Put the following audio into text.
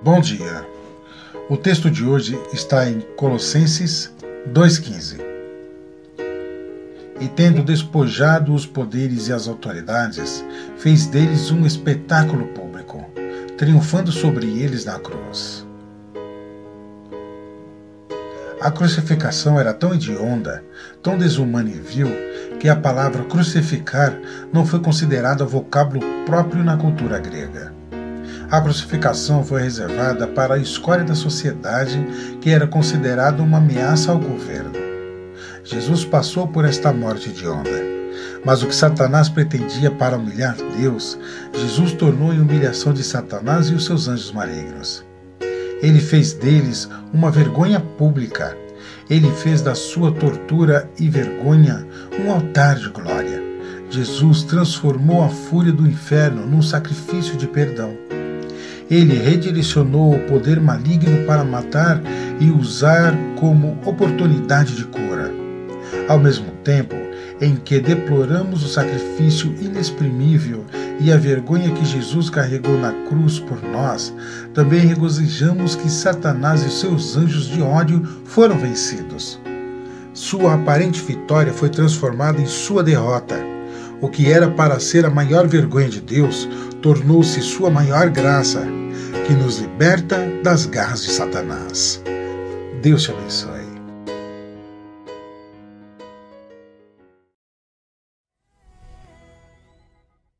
Bom dia. O texto de hoje está em Colossenses 2,15. E tendo despojado os poderes e as autoridades, fez deles um espetáculo público, triunfando sobre eles na cruz. A crucificação era tão hedionda, tão desumana e vil, que a palavra crucificar não foi considerada vocábulo próprio na cultura grega. A crucificação foi reservada para a escória da sociedade que era considerada uma ameaça ao governo. Jesus passou por esta morte de onda. Mas o que Satanás pretendia para humilhar Deus, Jesus tornou em humilhação de Satanás e os seus anjos malignos. Ele fez deles uma vergonha pública. Ele fez da sua tortura e vergonha um altar de glória. Jesus transformou a fúria do inferno num sacrifício de perdão. Ele redirecionou o poder maligno para matar e usar como oportunidade de cura. Ao mesmo tempo em que deploramos o sacrifício inexprimível e a vergonha que Jesus carregou na cruz por nós, também regozijamos que Satanás e seus anjos de ódio foram vencidos. Sua aparente vitória foi transformada em sua derrota. O que era para ser a maior vergonha de Deus tornou-se sua maior graça que nos liberta das garras de Satanás. Deus te abençoe.